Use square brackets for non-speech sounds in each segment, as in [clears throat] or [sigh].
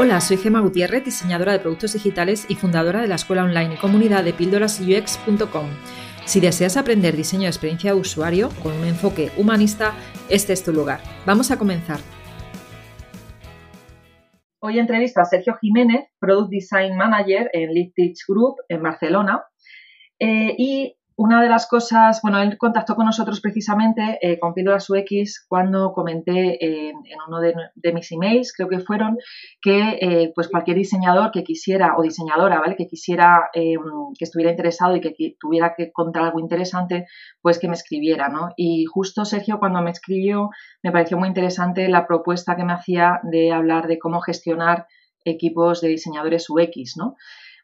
Hola, soy Gema Gutiérrez, diseñadora de productos digitales y fundadora de la escuela online y comunidad de píldorasux.com. Si deseas aprender diseño de experiencia de usuario con un enfoque humanista, este es tu lugar. Vamos a comenzar. Hoy entrevisto a Sergio Jiménez, Product Design Manager en Lead Teach Group en Barcelona. Eh, y una de las cosas, bueno, él contactó con nosotros precisamente eh, con Píldoras UX cuando comenté en, uno de, mis emails, creo que fueron, que eh, pues cualquier diseñador que quisiera, o diseñadora, ¿vale? Que quisiera, em, que estuviera interesado y que, tuviera que contar algo interesante, pues que me escribiera, ¿no? Y justo Sergio cuando me escribió me pareció muy interesante la propuesta que me hacía de hablar de cómo gestionar equipos de diseñadores UX, ¿no?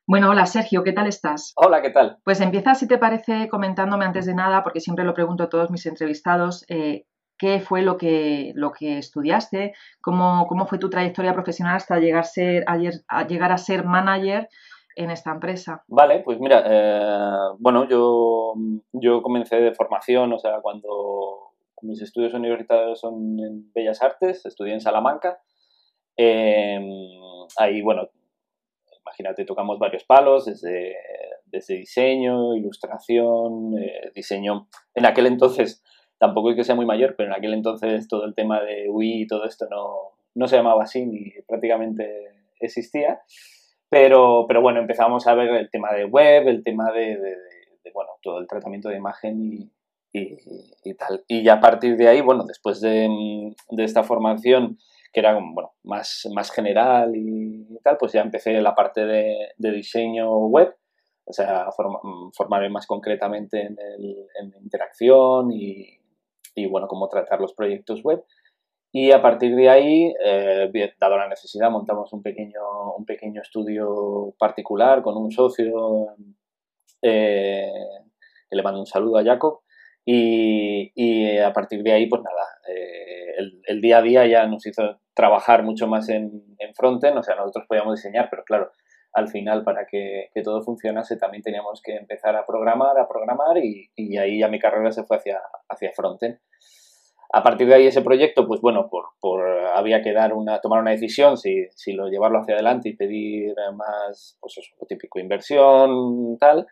Bueno, hola Sergio, ¿qué tal estás? Hola, ¿qué tal? Pues empieza, si te parece, comentándome antes de nada, porque siempre lo pregunto a todos mis entrevistados, eh, ¿qué fue lo que, lo que estudiaste? ¿Cómo, ¿Cómo fue tu trayectoria profesional hasta llegar, ser, a, llegar a ser manager en esta empresa? Vale, pues mira, eh, bueno, yo, yo comencé de formación, o sea, cuando mis estudios universitarios son en Bellas Artes, estudié en Salamanca. Eh, ahí, bueno, imagínate, tocamos varios palos, desde, desde diseño, ilustración, eh, diseño. En aquel entonces, tampoco es que sea muy mayor, pero en aquel entonces todo el tema de UI y todo esto no, no se llamaba así ni prácticamente existía. Pero, pero bueno, empezamos a ver el tema de web, el tema de, de, bueno, todo el tratamiento de imagen y, y, y, tal. Y ya a partir de ahí, bueno, después de, de esta formación que era bueno, más, más general y tal, pues ya empecé la parte de, diseño web, o sea, formarme más concretamente en, el, interacción y, bueno, cómo tratar los proyectos web. Y a partir de ahí, eh, dado la necesidad, montamos un pequeño, un pequeño estudio particular con un socio, eh, que le mando un saludo a Jacob, y, a partir de ahí, pues nada, eh, el, día a día ya nos hizo trabajar mucho más en, en frontend, o sea, nosotros podíamos diseñar, pero claro, al final para que, que, todo funcionase también teníamos que empezar a programar, a programar y, y, ahí ya mi carrera se fue hacia, hacia frontend. A partir de ahí ese proyecto, pues bueno, por, por había que dar una, tomar una decisión si, si lo llevarlo hacia adelante y pedir más, pues eso, típico, inversión, tal.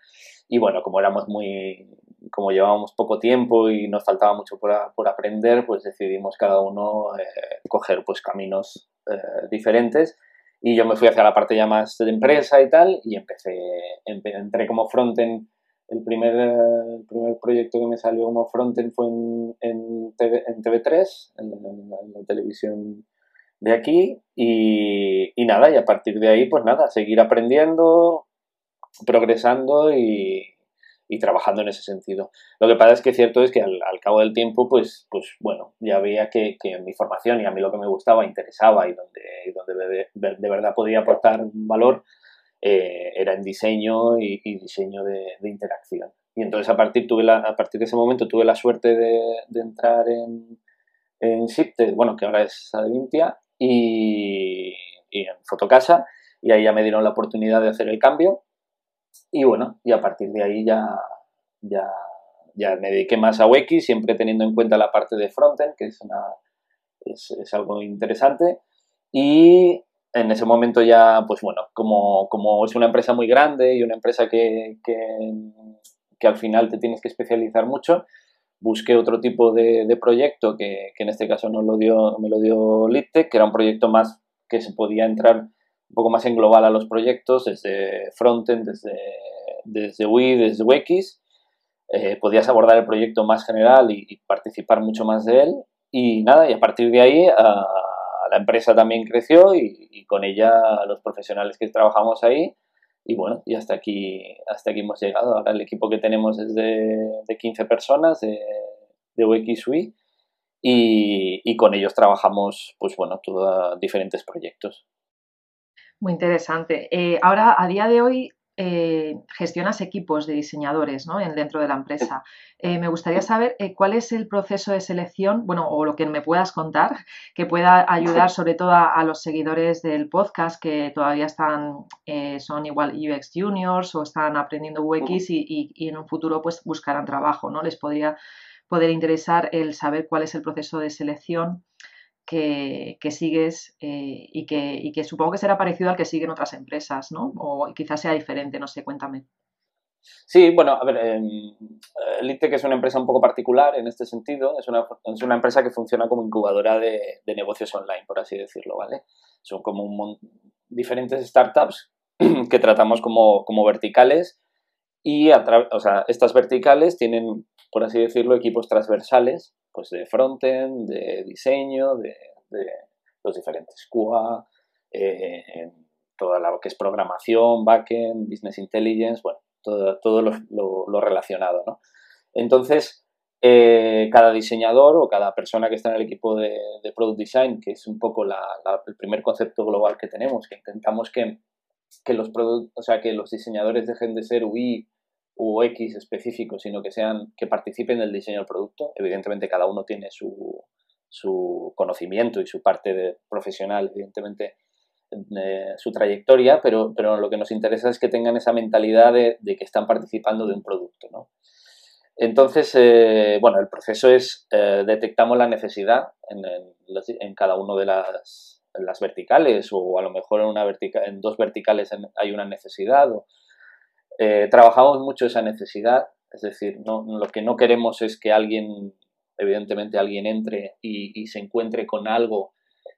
Y bueno, como éramos muy, como llevábamos poco tiempo y nos faltaba mucho por, por aprender, pues decidimos cada uno eh, coger pues caminos eh, diferentes. Y yo me fui hacia la parte ya más de empresa y tal y empecé, entré como frontend, el primer, el primer proyecto que me salió como frontend fue en, en, TV, en TV3, en, en, la televisión de aquí. Y, y nada, y a partir de ahí pues nada, seguir aprendiendo, progresando y, y trabajando en ese sentido. Lo que pasa es que cierto es que al, cabo del tiempo, pues, pues bueno, ya veía que, que, mi formación y a mí lo que me gustaba, interesaba y donde, donde de, de, verdad podía aportar valor eh, era en diseño y, y diseño de, de, interacción. Y entonces a partir, tuve la, a partir de ese momento tuve la suerte de, de entrar en, en SIPTE, bueno, que ahora es Adevintia, y, y en Fotocasa, y ahí ya me dieron la oportunidad de hacer el cambio y bueno, y a partir de ahí ya, ya, ya me dediqué más a UX, siempre teniendo en cuenta la parte de frontend, que es, una, es, algo interesante. Y en ese momento ya, pues bueno, como, como es una empresa muy grande y una empresa que, que, al final te tienes que especializar mucho, busqué otro tipo de, de proyecto que, que, en este caso no lo dio, me lo dio LitTech, que era un proyecto más que se podía entrar un poco más en global a los proyectos, desde frontend, desde, desde Wii, desde UX. Eh, podías abordar el proyecto más general y, participar mucho más de él. Y nada, y a partir de ahí a, la empresa también creció y, con ella los profesionales que trabajamos ahí. Y bueno, y hasta aquí, hasta aquí hemos llegado. Ahora el equipo que tenemos es de, de 15 personas de, de UX Wii y, con ellos trabajamos, pues bueno, todos diferentes proyectos. Muy interesante. Eh, ahora, a día de hoy, eh, gestionas equipos de diseñadores ¿no? en, dentro de la empresa. Eh, me gustaría saber eh, cuál es el proceso de selección, bueno, o lo que me puedas contar, que pueda [laughs] ayudar sobre todo a, a los seguidores del podcast que todavía están, eh, son igual UX juniors o están aprendiendo UX y, y, y, en un futuro pues buscarán trabajo, ¿no? Les podría poder interesar el saber cuál es el proceso de selección que, sigues eh, y, que, y, que, supongo que será parecido al que siguen otras empresas, ¿no? O quizás sea diferente, no sé, cuéntame. Sí, bueno, a ver, eh, que es una empresa un poco particular en este sentido, es una, es una empresa que funciona como incubadora de, negocios online, por así decirlo, ¿vale? Son como un, diferentes startups [clears throat] que tratamos como, como verticales y o sea, estas verticales tienen, por así decirlo, equipos transversales, pues de frontend, de diseño, de, los diferentes QA, eh, toda lo que es programación, backend, business intelligence, bueno, todo, todo lo, relacionado, ¿no? Entonces, eh, cada diseñador o cada persona que está en el equipo de, Product Design, que es un poco el primer concepto global que tenemos, que intentamos que, que los, o sea, que los diseñadores dejen de ser UI u X específicos, sino que sean que participen en el diseño del producto. Evidentemente cada uno tiene su, su conocimiento y su parte de profesional, evidentemente eh, su trayectoria, pero, pero lo que nos interesa es que tengan esa mentalidad de, que están participando de un producto. ¿no? Entonces, eh, bueno, el proceso es, eh, detectamos la necesidad en, en, cada uno de las, las, verticales o a lo mejor en, una vertica, en dos verticales hay una necesidad. Trabajamos mucho esa necesidad, es decir, no, lo que no queremos es que alguien, evidentemente alguien entre y, se encuentre con algo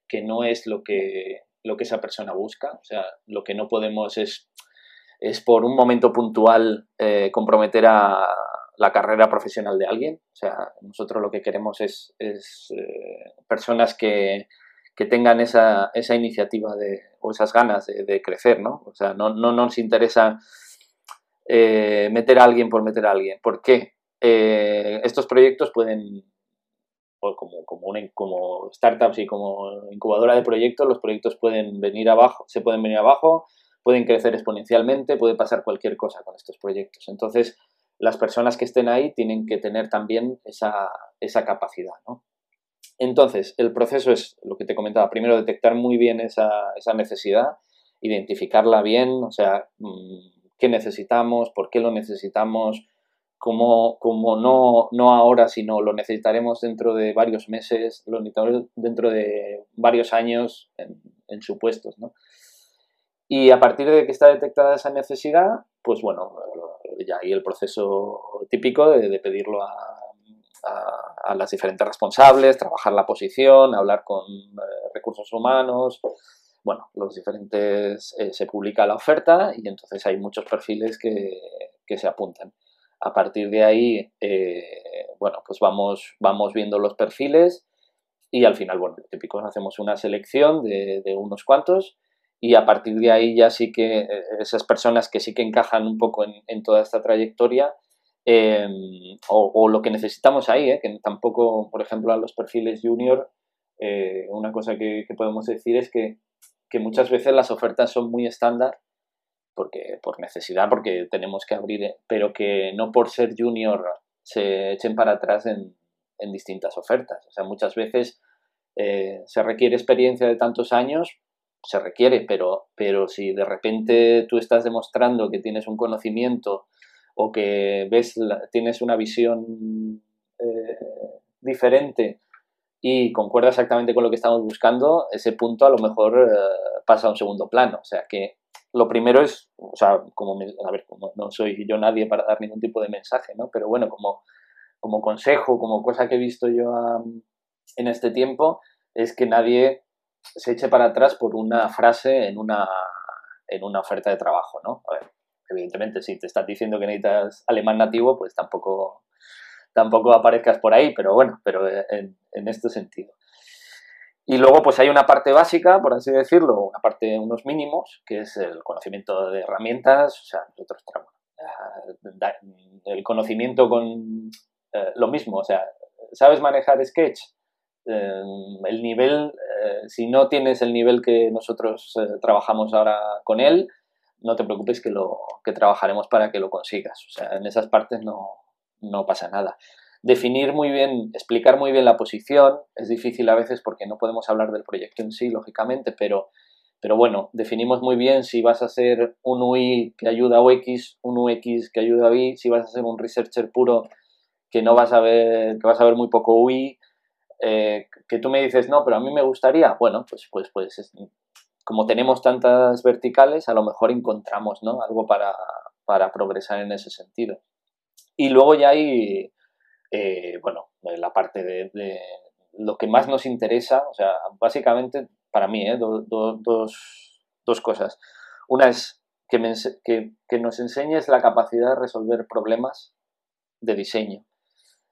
que no es lo que lo que esa persona busca. O sea, lo que no podemos es, es por un momento puntual eh, comprometer a la carrera profesional de alguien. O sea, nosotros lo que queremos es, es eh, personas que, que, tengan esa, esa iniciativa de, o esas ganas de, crecer, ¿no? O sea, no, no nos interesa eh, meter a alguien por meter a alguien. ¿Por qué? estos proyectos pueden, como, como, como startups y como incubadora de proyectos, los proyectos pueden venir abajo, se pueden venir abajo, pueden crecer exponencialmente, puede pasar cualquier cosa con estos proyectos. Entonces, las personas que estén ahí tienen que tener también esa, esa capacidad, ¿no? Entonces, el proceso es lo que te comentaba, primero detectar muy bien esa, esa necesidad, identificarla bien, o sea, mm, qué necesitamos, por qué lo necesitamos, como, como no, no ahora, sino lo necesitaremos dentro de varios meses, lo necesitaremos dentro de varios años en, supuestos, ¿no? Y a partir de que está detectada esa necesidad, pues bueno, ya hay el proceso típico de, pedirlo a, a, las diferentes responsables, trabajar la posición, hablar con eh, recursos humanos, bueno, los diferentes, eh, se publica la oferta y entonces hay muchos perfiles que, que se apuntan. A partir de ahí, eh, bueno, pues vamos, vamos viendo los perfiles y al final, bueno, típico, hacemos una selección de, unos cuantos y a partir de ahí ya sí que eh, esas personas que sí que encajan un poco en, toda esta trayectoria em, o, lo que necesitamos ahí, que tampoco, por ejemplo, a los perfiles junior, una cosa que, podemos decir es que, que muchas veces las ofertas son muy estándar porque por necesidad, porque tenemos que abrir, eh, pero que no por ser junior se echen para atrás en, distintas ofertas. O sea, muchas veces eh, se requiere experiencia de tantos años, se requiere, pero, pero si de repente tú estás demostrando que tienes un conocimiento o que ves tienes una visión eh, diferente y concuerda exactamente con lo que estamos buscando, ese punto a lo mejor pasa a un segundo plano. O sea que lo primero es, o sea, como, a ver, como no soy yo nadie para dar ningún tipo de mensaje, ¿no? Pero bueno, como, como consejo, como cosa que he visto yo en este tiempo, es que nadie se eche para atrás por una frase en una, en una oferta de trabajo, ¿no? Evidentemente, si te estás diciendo que necesitas alemán nativo, pues tampoco, tampoco aparezcas por ahí, pero bueno, pero en, en este sentido. Y luego pues hay una parte básica, por así decirlo, una parte, unos mínimos, que es el conocimiento de herramientas, o sea, nosotros el conocimiento con eh, lo mismo, o sea, ¿sabes manejar Sketch? Eh, el nivel, eh, si no tienes el nivel que nosotros trabajamos ahora con él, no te preocupes que, lo, que trabajaremos para que lo consigas. O sea, en esas partes no, no pasa nada definir muy bien, explicar muy bien la posición, es difícil a veces porque no podemos hablar del proyecto en sí, lógicamente, pero, pero bueno, definimos muy bien si vas a ser un UI que ayuda a UX, un UX que ayuda a Y, si vas a ser un researcher puro que no vas a ver, que vas a ver muy poco UI, eh, que tú me dices, no, pero a mí me gustaría, bueno, pues, pues, pues como tenemos tantas verticales, a lo mejor encontramos ¿no? algo para, para progresar en ese sentido. Y luego ya hay, eh, bueno, la parte de, lo que más nos interesa, o sea, básicamente para mí, ¿eh? dos, dos, cosas. Una es que, que, nos enseñes la capacidad de resolver problemas de diseño.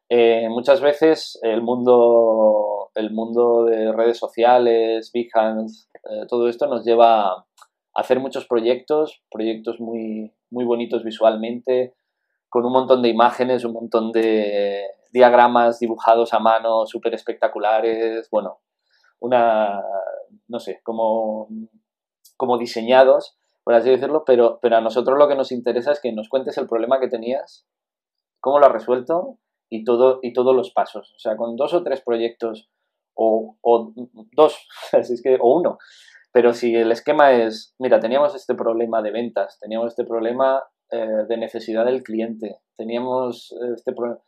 Eh, muchas veces el mundo, el mundo de redes sociales, Behance, eh, todo esto nos lleva a hacer muchos proyectos, proyectos muy, muy bonitos visualmente, con un montón de imágenes, un montón de diagramas dibujados a mano súper espectaculares, bueno, una, no sé, como, como diseñados, por así decirlo, pero, pero a nosotros lo que nos interesa es que nos cuentes el problema que tenías, cómo lo has resuelto y, todo, y todos los pasos. O sea, con dos o tres proyectos o, o dos, [laughs] así es que, o uno. Pero si el esquema es, mira, teníamos este problema de ventas, teníamos este problema eh, de necesidad del cliente, teníamos este problema,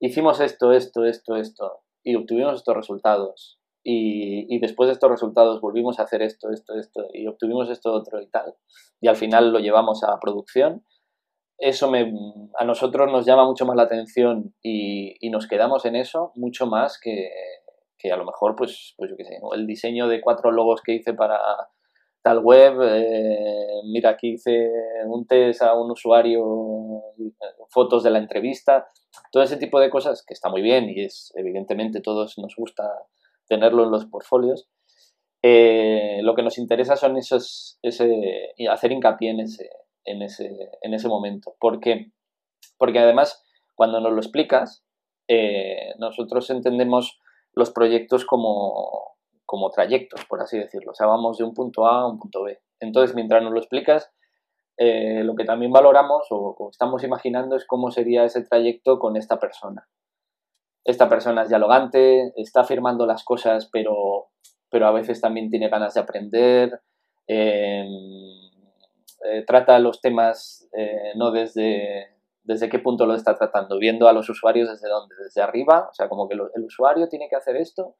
hicimos esto, esto, esto, esto, y obtuvimos estos resultados. Y, y, después de estos resultados volvimos a hacer esto, esto, esto, y obtuvimos esto otro y tal, y al final lo llevamos a producción, eso me, a nosotros nos llama mucho más la atención y, y nos quedamos en eso mucho más que, que a lo mejor, pues, pues yo qué sé, el diseño de cuatro logos que hice para tal web, eh, mira, aquí hice un test a un usuario, fotos de la entrevista, todo ese tipo de cosas que está muy bien y es evidentemente todos nos gusta tenerlo en los portfolios. Eh, lo que nos interesa son esos, ese, hacer hincapié en ese, en ese, en ese momento. ¿Por qué? Porque además, cuando nos lo explicas, eh, nosotros entendemos los proyectos como, como trayectos, por así decirlo. O sea, vamos de un punto A a un punto B. Entonces, mientras nos lo explicas, eh, lo que también valoramos o, estamos imaginando es cómo sería ese trayecto con esta persona. Esta persona es dialogante, está afirmando las cosas, pero, pero a veces también tiene ganas de aprender, em, eh, trata los temas eh, no desde, desde qué punto lo está tratando, viendo a los usuarios desde dónde, desde arriba, o sea, como que el usuario tiene que hacer esto,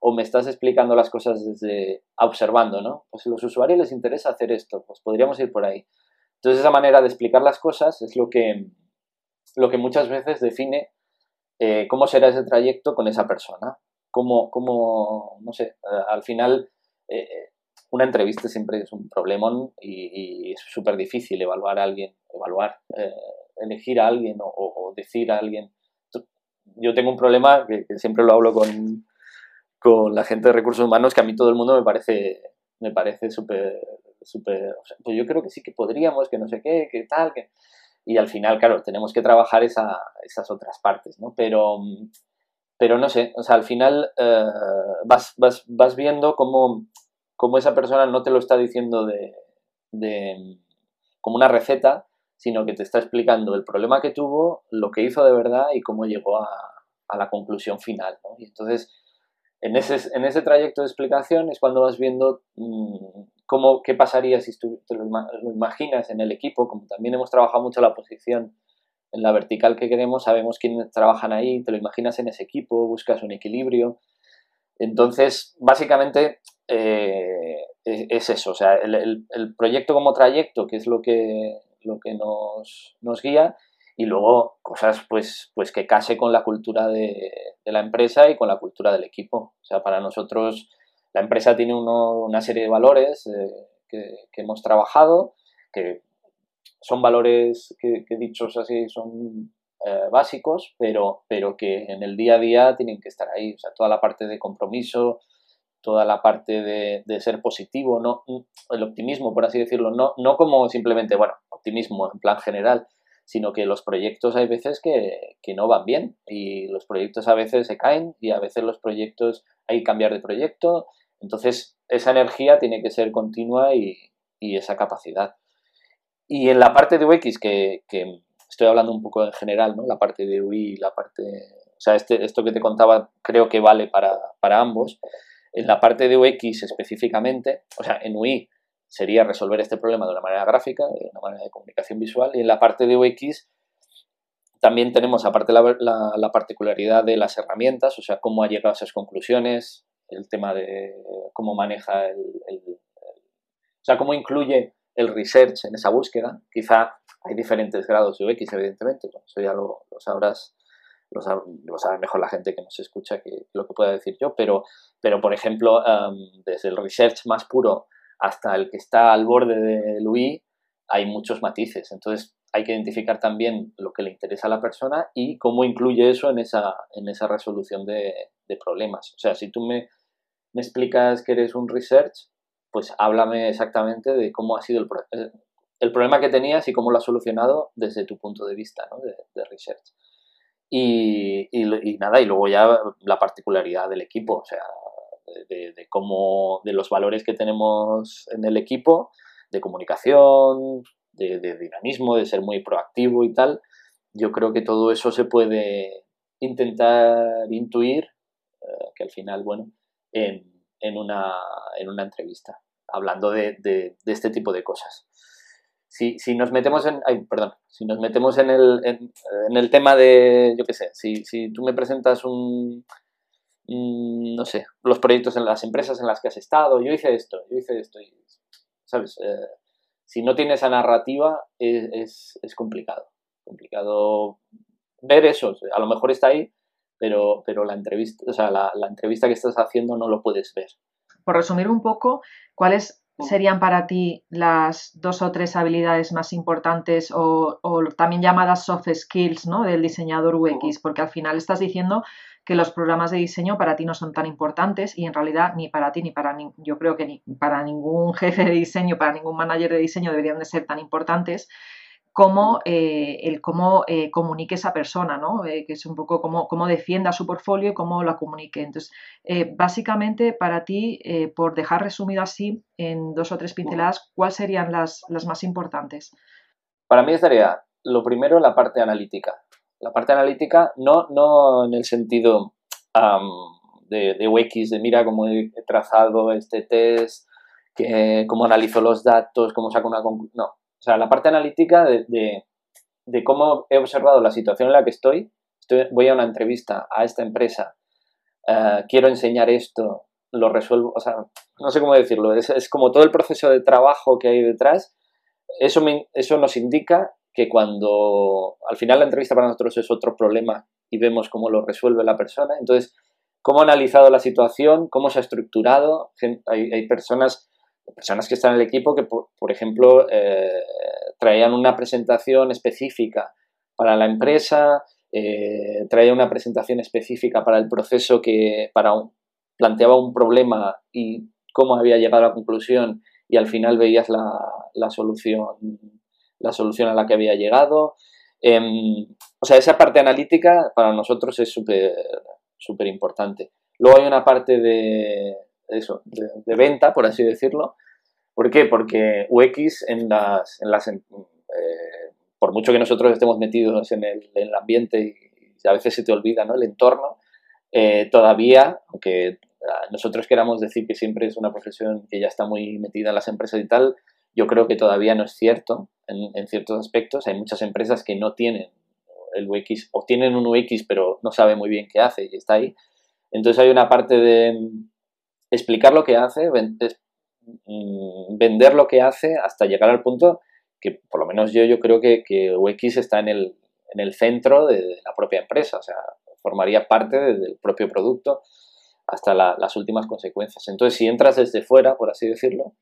o me estás explicando las cosas desde observando, ¿no? Pues a los usuarios les interesa hacer esto, pues podríamos ir por ahí. Entonces esa manera de explicar las cosas es lo que, lo que muchas veces define eh, cómo será ese trayecto con esa persona. Cómo, cómo no sé, al final eh, una entrevista siempre es un problemón y, es súper difícil evaluar a alguien, evaluar, eh, elegir a alguien o, decir a alguien. Yo tengo un problema que, siempre lo hablo con, con, la gente de recursos humanos, que a mí todo el mundo me parece me parece súper, súper, pues yo creo que sí que podríamos, que no sé qué, que tal, que... Y al final, claro, tenemos que trabajar esa, esas otras partes, ¿no? Pero, pero no sé, o sea, al final eh, vas, vas, vas viendo cómo, cómo esa persona no te lo está diciendo de, de, como una receta, sino que te está explicando el problema que tuvo, lo que hizo de verdad y cómo llegó a, a la conclusión final. ¿no? Y entonces, en ese, en ese trayecto de explicación es cuando vas viendo mmm, cómo, qué pasaría si tú te lo, imaginas en el equipo, como también hemos trabajado mucho la posición en la vertical que queremos, sabemos quiénes trabajan ahí, te lo imaginas en ese equipo, buscas un equilibrio. Entonces, básicamente eh, es, eso, o sea, el, el, el proyecto como trayecto, que es lo que, lo que nos, nos guía y luego cosas pues, pues que case con la cultura de, la empresa y con la cultura del equipo. O sea, para nosotros la empresa tiene una serie de valores eh, que, que, hemos trabajado, que son valores que, que dichos así son eh, básicos, pero, pero que en el día a día tienen que estar ahí. O sea, toda la parte de compromiso, toda la parte de, de, ser positivo, no el optimismo, por así decirlo, no, no como simplemente, bueno, optimismo en plan general, sino que los proyectos hay veces que, que, no van bien y los proyectos a veces se caen y a veces los proyectos hay que cambiar de proyecto. Entonces, esa energía tiene que ser continua y, y esa capacidad. Y en la parte de UX, que, que, estoy hablando un poco en general, ¿no? la parte de UI, la parte... O sea, este, esto que te contaba creo que vale para, para ambos. En la parte de UX específicamente, o sea, en UI sería resolver este problema de una manera gráfica, de una manera de comunicación visual, y en la parte de UX, también tenemos, aparte, la, la, particularidad de las herramientas, o sea, cómo ha llegado a esas conclusiones, el tema de cómo maneja el, o sea, cómo incluye el research en esa búsqueda. Quizá hay diferentes grados de UX, evidentemente, eso ya lo, sabrás, lo sabe, mejor la gente que nos escucha que lo que pueda decir yo, pero, pero por ejemplo, desde el research más puro hasta el que está al borde del UI, hay muchos matices. Entonces, hay que identificar también lo que le interesa a la persona y cómo incluye eso en esa, en esa resolución de, problemas. O sea, si tú me, me, explicas que eres un research, pues háblame exactamente de cómo ha sido el, el problema que tenías y cómo lo has solucionado desde tu punto de vista ¿no? de, research. Y, y, nada, y luego ya la particularidad del equipo, o sea, de, cómo, de los valores que tenemos en el equipo, de comunicación, de, dinamismo, de ser muy proactivo y tal, yo creo que todo eso se puede intentar intuir, eh, que al final, bueno, en, en, una, en una entrevista, hablando de, de, este tipo de cosas. Si, si, nos metemos en, ay, perdón, si nos metemos en el, en, el tema de, yo qué sé, si, si tú me presentas un, no sé, los proyectos en las empresas en las que has estado, yo hice esto, yo hice esto, y, ¿sabes? Eh, si no tiene esa narrativa es, complicado. Complicado ver eso. A lo mejor está ahí, pero, pero la, entrevista, o sea, la, entrevista que estás haciendo no lo puedes ver. Por resumir un poco, ¿cuáles mm. Serían para ti las dos o tres habilidades más importantes o, o también llamadas soft skills ¿no? del diseñador UX? Porque al final estás diciendo que los programas de diseño para ti no son tan importantes y en realidad ni para ti ni para yo creo que ni para ningún [laughs] jefe de diseño, para ningún manager de diseño deberían de ser tan importantes como eh, el cómo eh, comunique esa persona, ¿no? Eh, que es un poco cómo, cómo, defienda su portfolio y cómo la comunique. Entonces, básicamente, para ti, por dejar resumido así en dos o tres pinceladas, ¿cuáles serían las, las más importantes? Para mí estaría, lo primero, la parte analítica. La parte analítica no, no en el sentido de, de UX, de mira cómo he trazado este test, que, cómo analizo los datos, cómo saco una conclusión. No, o sea, la parte analítica de, de, cómo he observado la situación en la que estoy, estoy voy a una entrevista a esta empresa, eh, quiero enseñar esto, lo resuelvo, o sea, no sé cómo decirlo, es, es como todo el proceso de trabajo que hay detrás, eso, me, eso nos indica que cuando al final la entrevista para nosotros es otro problema y vemos cómo lo resuelve la persona, entonces, cómo ha analizado la situación, cómo se ha estructurado, hay, personas, personas que están en el equipo que, por, ejemplo, eh, traían una presentación específica para la empresa, eh, traía una presentación específica para el proceso que para planteaba un problema y cómo había llegado a la conclusión y al final veías la, la solución la solución a la que había llegado. Em, o sea, esa parte analítica para nosotros es súper súper importante. Luego hay una parte de, eso, de, venta, por así decirlo. ¿Por qué? Porque UX en las, en las eh, por mucho que nosotros estemos metidos en el, en el ambiente y, a veces se te olvida ¿no? el entorno, eh, todavía, aunque nosotros queramos decir que siempre es una profesión que ya está muy metida en las empresas y tal, yo creo que todavía no es cierto en, ciertos aspectos. Hay muchas empresas que no tienen el UX o tienen un UX pero no sabe muy bien qué hace y está ahí. Entonces hay una parte de explicar lo que hace, mm, vender lo que hace hasta llegar al punto que por lo menos yo, yo creo que, que UX está en el, en el centro de, la propia empresa, o sea, formaría parte del propio producto hasta las últimas consecuencias. Entonces, si entras desde fuera, por así decirlo,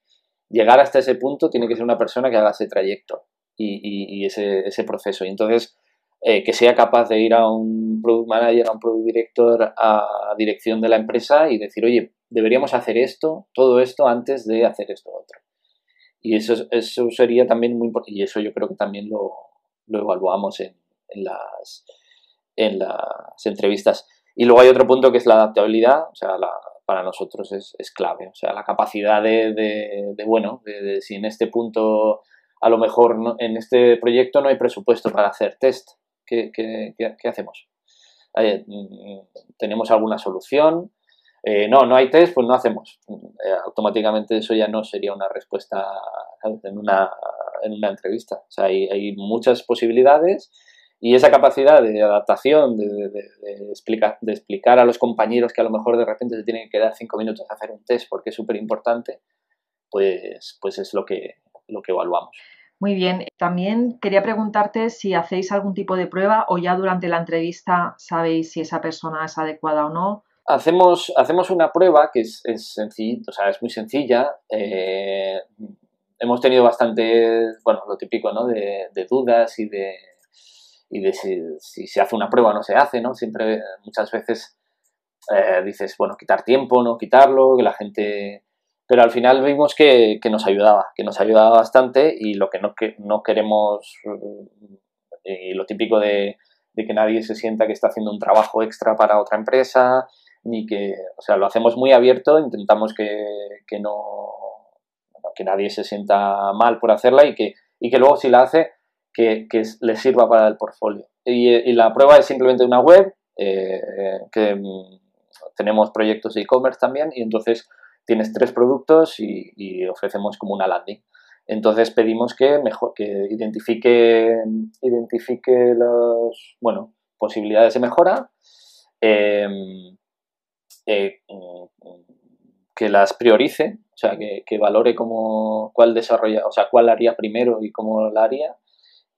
llegar hasta ese punto tiene que ser una persona que haga ese trayecto y, ese, proceso. Y entonces, eh, que sea capaz de ir a un product manager, a un product director, a dirección de la empresa y decir, oye, deberíamos hacer esto, todo esto antes de hacer esto otro. Y eso, eso sería también muy importante. Y eso yo creo que también lo, evaluamos en, las, en las entrevistas. Y luego hay otro punto que es la adaptabilidad, o sea, para nosotros es, es, clave. O sea, la capacidad de, de, bueno, de, si en este punto, a lo mejor en este proyecto no hay presupuesto para hacer test, ¿qué, qué, hacemos? Eh, mm, ¿Tenemos alguna solución? Eh, no, no hay test, pues no hacemos. Eh, automáticamente eso ya no sería una respuesta En, una, en una entrevista. O sea, hay, muchas posibilidades Y esa capacidad de adaptación, de, explicar, de explicar a los compañeros que a lo mejor de repente se tienen que dar cinco minutos a hacer un test porque es súper importante, pues, pues es lo que, lo que evaluamos. Muy bien. También quería preguntarte si hacéis algún tipo de prueba o ya durante la entrevista sabéis si esa persona es adecuada o no. Hacemos, hacemos una prueba que es, es, o sea, es muy sencilla. Eh, hemos tenido bastante, bueno, lo típico, ¿no? De, dudas y de, y de si, se hace una prueba o no se hace, ¿no? Siempre, muchas veces eh, dices, bueno, quitar tiempo, no quitarlo, que la gente pero al final vimos que, nos ayudaba, que nos ayudaba bastante y lo que no, que no queremos, y lo típico de, que nadie se sienta que está haciendo un trabajo extra para otra empresa, ni que, o sea, lo hacemos muy abierto, intentamos que, no, que nadie se sienta mal por hacerla y que, y que luego si la hace, que, le sirva para el portfolio. Y, la prueba es simplemente una web, eh, que mm, tenemos proyectos de e-commerce también, y entonces tienes tres productos y, ofrecemos como una landing. Entonces pedimos que, mejor, que identifique, identifique las bueno, posibilidades de mejora, em, eh, que las priorice, o sea, que, valore cómo, cuál desarrolla, o sea, cuál haría primero y cómo la haría,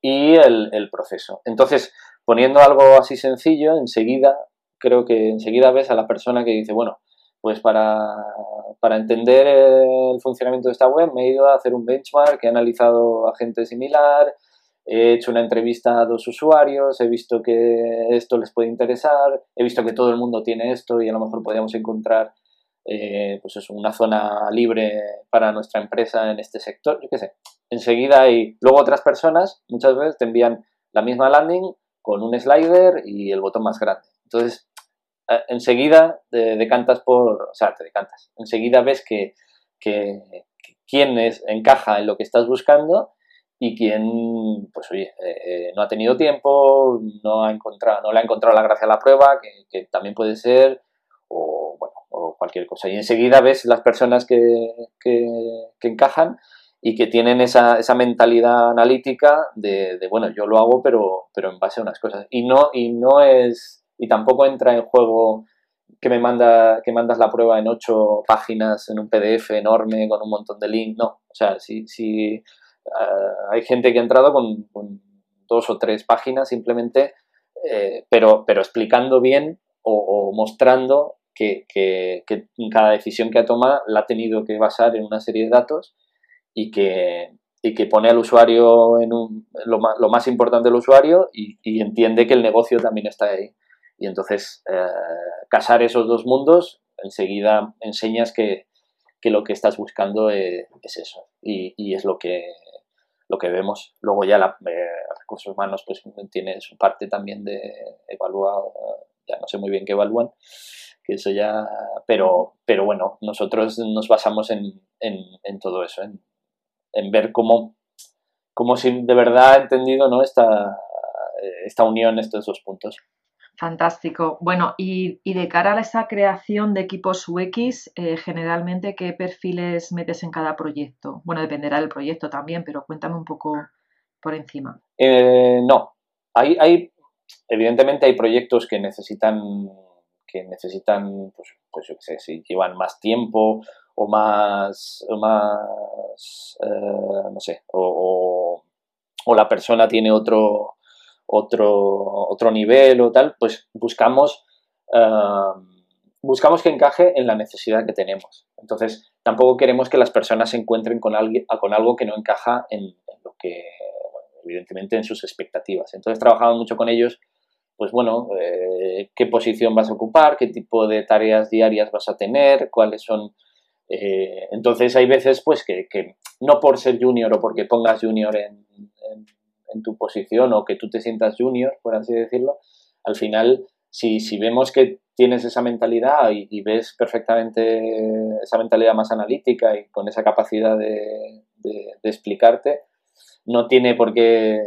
y el proceso. Entonces, poniendo algo así sencillo, enseguida, creo que enseguida ves a la persona que dice, bueno, pues para, entender el funcionamiento de esta web me he ido a hacer un benchmark, he analizado a gente similar, he hecho una entrevista a dos usuarios, he visto que esto les puede interesar, he visto que todo el mundo tiene esto y a lo mejor podríamos encontrar eh, pues eso, una zona libre para nuestra empresa en este sector, yo qué sé. Enseguida y luego otras personas muchas veces te envían la misma landing con un slider y el botón más grande. Entonces, enseguida te decantas por, o sea, te decantas, enseguida ves que, quién es, encaja en lo que estás buscando y quién, pues oye, eh, no ha tenido tiempo, no, ha encontrado, no le ha encontrado la gracia a la prueba, que, también puede ser, o bueno, cualquier cosa. Y enseguida ves las personas que, encajan y que tienen esa, esa mentalidad analítica de, de, bueno, yo lo hago, pero, pero en base a unas cosas. Y no, y no es y tampoco entra en juego que me manda que mandas la prueba en ocho páginas en un PDF enorme con un montón de links no o sea si, si eh, hay gente que ha entrado con, dos o tres páginas simplemente eh, pero pero explicando bien o, mostrando que, que, cada decisión que ha tomado la ha tenido que basar en una serie de datos y que, y que pone al usuario en un, lo, más, lo más importante del usuario y, y entiende que el negocio también está ahí. Y entonces, eh, casar esos dos mundos, enseguida enseñas que, lo que estás buscando es, eso. Y, es lo que, lo que vemos. Luego ya la, eh, recursos humanos pues tiene su parte también de evaluar, ya no sé muy bien qué evalúan, que eso ya, pero, pero bueno, nosotros nos basamos en, todo eso, en, ver cómo, cómo si de verdad ha entendido ¿no? esta, esta unión, estos dos puntos. Fantástico. Bueno, y, de cara a esa creación de equipos UX, eh, generalmente, ¿qué perfiles metes en cada proyecto? Bueno, dependerá del proyecto también, pero cuéntame un poco por encima. Eh, no, hay, hay, evidentemente hay proyectos que necesitan, que necesitan, pues, pues yo qué sé, si llevan más tiempo o más, o más eh, no sé, o, o la persona tiene otro otro, otro nivel o tal, pues buscamos, eh, buscamos que encaje en la necesidad que tenemos. Entonces, tampoco queremos que las personas se encuentren con, alguien, con algo que no encaja en, lo que, evidentemente, en sus expectativas. Entonces, trabajamos mucho con ellos, pues bueno, eh, qué posición vas a ocupar, qué tipo de tareas diarias vas a tener, cuáles son... Eh, entonces hay veces pues que, no por ser junior o porque pongas junior en tu posición o que tú te sientas junior, por así decirlo, al final, si, si vemos que tienes esa mentalidad y, ves perfectamente esa mentalidad más analítica y con esa capacidad de, explicarte, no tiene por qué...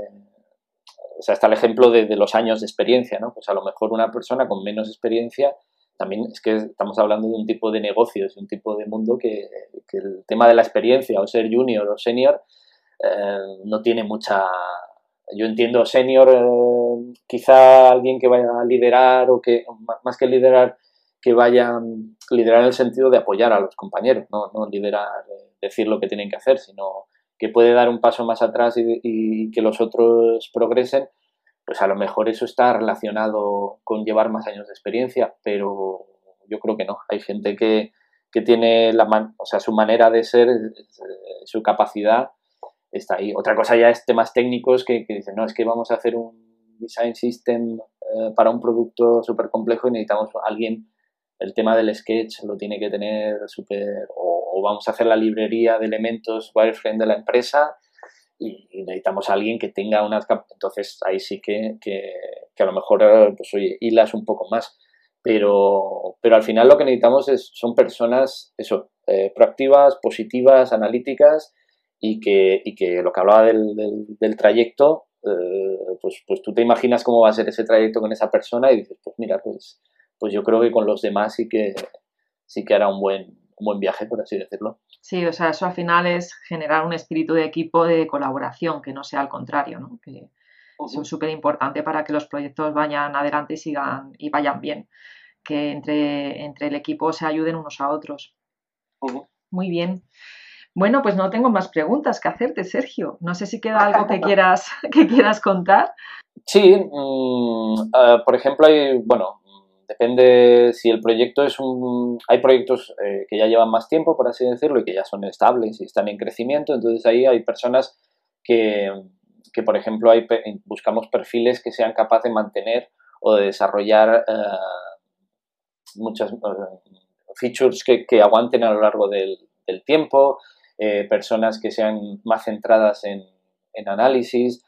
O sea, está el ejemplo de, los años de experiencia, ¿no? Pues a lo mejor una persona con menos experiencia también es que estamos hablando de un tipo de negocios, de un tipo de mundo que, que el tema de la experiencia o ser junior o senior eh, no tiene mucha yo entiendo senior, eh, quizá alguien que vaya a liderar o que, más que liderar, que vaya a liderar en el sentido de apoyar a los compañeros, no, no liderar, eh, decir lo que tienen que hacer, sino que puede dar un paso más atrás y, que los otros progresen, pues a lo mejor eso está relacionado con llevar más años de experiencia, pero yo creo que no. Hay gente que, que tiene la o sea, su manera de ser, su capacidad está ahí. Otra cosa ya es temas técnicos que, que dicen, no, es que vamos a hacer un design system eh, para un producto súper complejo y necesitamos a alguien, el tema del sketch lo tiene que tener súper, o, vamos a hacer la librería de elementos wireframe de la empresa y, necesitamos a alguien que tenga unas... Entonces ahí sí que, que, a lo mejor, pues oye, hilas un poco más. Pero, pero al final lo que necesitamos es, son personas, eso, eh, proactivas, positivas, analíticas y que, y que lo que hablaba del, del, trayecto, eh, pues, pues tú te imaginas cómo va a ser ese trayecto con esa persona y dices, pues mira, pues, pues yo creo que con los demás sí que, sí que hará un buen, un buen viaje, por así decirlo. Sí, o sea, eso al final es generar un espíritu de equipo de colaboración, que no sea al contrario, ¿no? Que es súper importante para que los proyectos vayan adelante y sigan y vayan bien, que entre, entre el equipo se ayuden unos a otros. Muy bien. Bueno, pues no tengo más preguntas que hacerte, Sergio. No sé si queda algo que quieras, [laughs] que quieras contar. Sí, mm, eh, por ejemplo, hay, bueno, depende si el proyecto es un... Hay proyectos eh, que ya llevan más tiempo, por así decirlo, y que ya son estables y están en crecimiento, entonces ahí hay personas que, que por ejemplo, hay, buscamos perfiles que sean capaces de mantener o de desarrollar eh, muchas features que, que, aguanten a lo largo del tiempo, eh, personas que sean más centradas en, análisis.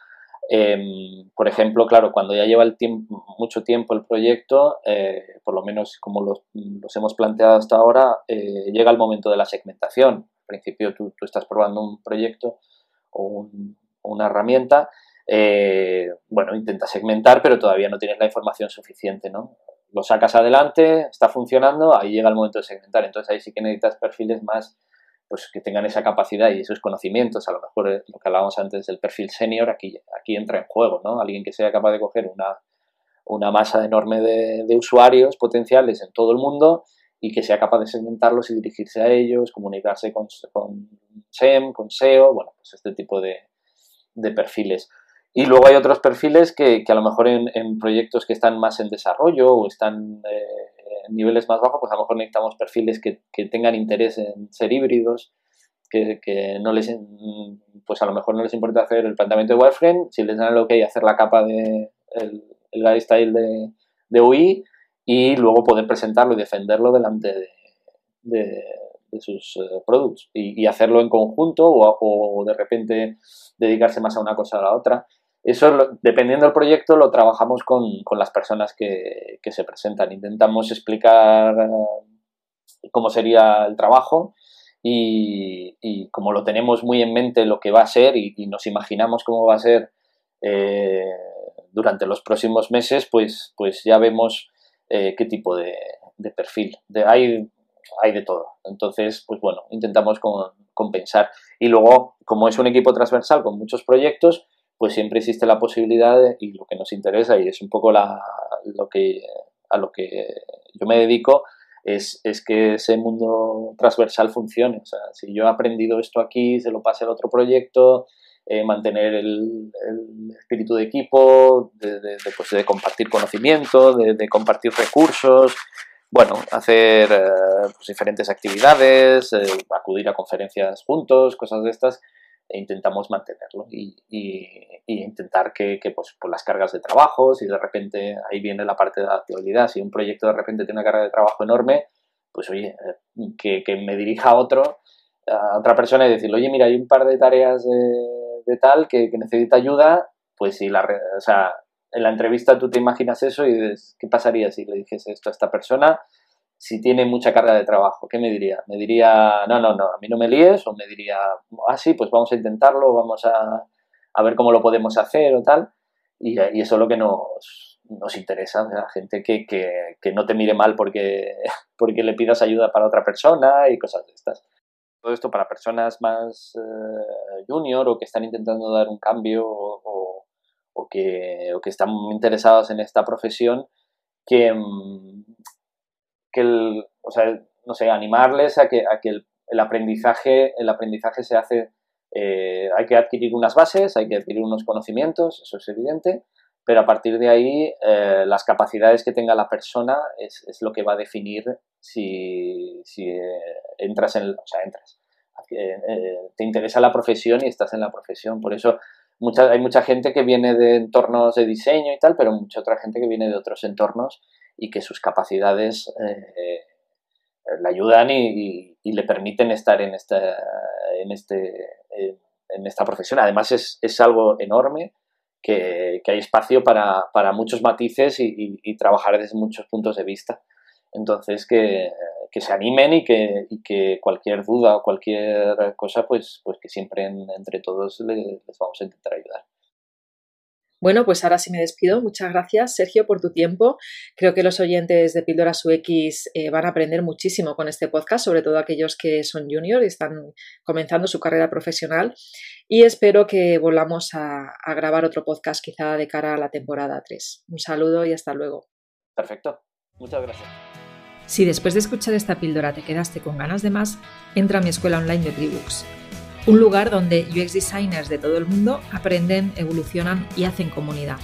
Em, por ejemplo, claro, cuando ya lleva el tiempo, mucho tiempo el proyecto, eh, por lo menos como los, hemos planteado hasta ahora, eh, llega el momento de la segmentación. Al principio tú, estás probando un proyecto o, una herramienta, bueno, intentas segmentar, pero todavía no tienes la información suficiente, ¿no? Lo sacas adelante, está funcionando, ahí llega el momento de segmentar. Entonces ahí sí que necesitas perfiles más pues que tengan esa capacidad y esos conocimientos, a lo mejor eh, lo que hablábamos antes del perfil senior, aquí, aquí entra en juego, ¿no? Alguien que sea capaz de coger una, una masa enorme de, usuarios potenciales en todo el mundo y que sea capaz de segmentarlos y dirigirse a ellos, comunicarse con, con SEM, con SEO, bueno, pues este tipo de, de perfiles. Y luego hay otros perfiles que, a lo mejor en, en, proyectos que están más en desarrollo o están eh, niveles más bajos, pues a lo mejor necesitamos perfiles que, que tengan interés en ser híbridos, que, que, no les, pues a lo mejor no les importa hacer el planteamiento de wireframe, si les dan el ok hacer la capa de el, el de, de UI y luego poder presentarlo y defenderlo delante de, de, sus uh, productos y, y, hacerlo en conjunto o, o, de repente dedicarse más a una cosa a la otra. Eso, dependiendo del proyecto, lo trabajamos con, con las personas que, que, se presentan. Intentamos explicar eh, cómo sería el trabajo y, y, como lo tenemos muy en mente lo que va a ser y, nos imaginamos cómo va a ser eh, durante los próximos meses, pues, pues ya vemos eh, qué tipo de, de perfil. De, hay, hay de todo. Entonces, pues bueno, intentamos con, compensar. Y luego, como es un equipo transversal con muchos proyectos, pues siempre existe la posibilidad y lo que nos interesa y es un poco la, lo que, a lo que yo me dedico es, es, que ese mundo transversal funcione. O sea, si yo he aprendido esto aquí, se lo pase al otro proyecto, eh, mantener el, espíritu de equipo, de, de, de, pues de compartir conocimiento, de, compartir recursos, bueno, hacer eh, pues diferentes actividades, eh, acudir a conferencias juntos, cosas de estas, e intentamos mantenerlo y, y, y intentar que, que pues, por las cargas de trabajo, si de repente ahí viene la parte de la actualidad, si un proyecto de repente tiene una carga de trabajo enorme, pues oye, eh, que, me dirija a otro, a otra persona y decirle, oye, mira, hay un par de tareas de, tal que, que, necesita ayuda, pues si la, o sea, en la entrevista tú te imaginas eso y dices, ¿qué pasaría si le dijese esto a esta persona? Si tiene mucha carga de trabajo, ¿qué me diría? Me diría, no, no, no, a mí no me líes, o me diría, ah, sí, pues vamos a intentarlo, vamos a, a ver cómo lo podemos hacer o tal, y, eso es lo que nos, nos interesa, o sea, gente que, que, no te mire mal porque, [laughs] porque le pidas ayuda para otra persona y cosas de estas. Todo esto para personas más uh, junior o que están intentando dar un cambio o, o, o que, o que están interesados en esta profesión, que, mm, que el, o sea, no sé, animarles a que, a que el, aprendizaje, el aprendizaje se hace, eh, hay que adquirir unas bases, hay que adquirir unos conocimientos, eso es evidente, pero a partir de ahí eh, las capacidades que tenga la persona es, es lo que va a definir si, si eh, entras en, o sea, entras, te interesa la profesión y estás en la profesión, por eso mucha, hay mucha gente que viene de entornos de diseño y tal, pero mucha otra gente que viene de otros entornos y que sus capacidades eh, le ayudan y, le permiten estar en esta, en este, en esta profesión. Además es, es algo enorme que, que hay espacio para, para muchos matices y, y, trabajar desde muchos puntos de vista. Entonces que, que se animen y que, y que, cualquier duda o cualquier cosa, pues, pues que siempre entre todos les vamos a intentar ayudar. Bueno, pues ahora sí me despido. Muchas gracias, Sergio, por tu tiempo. Creo que los oyentes de Píldoras UX eh, van a aprender muchísimo con este podcast, sobre todo aquellos que son junior y están comenzando su carrera profesional. Y espero que volvamos a, a grabar otro podcast quizá de cara a la temporada 3. Un saludo y hasta luego. Perfecto. Muchas gracias. Si después de escuchar esta píldora te quedaste con ganas de más, entra a mi escuela online de Tribooks un lugar donde UX designers de todo el mundo aprenden, evolucionan y hacen comunidad.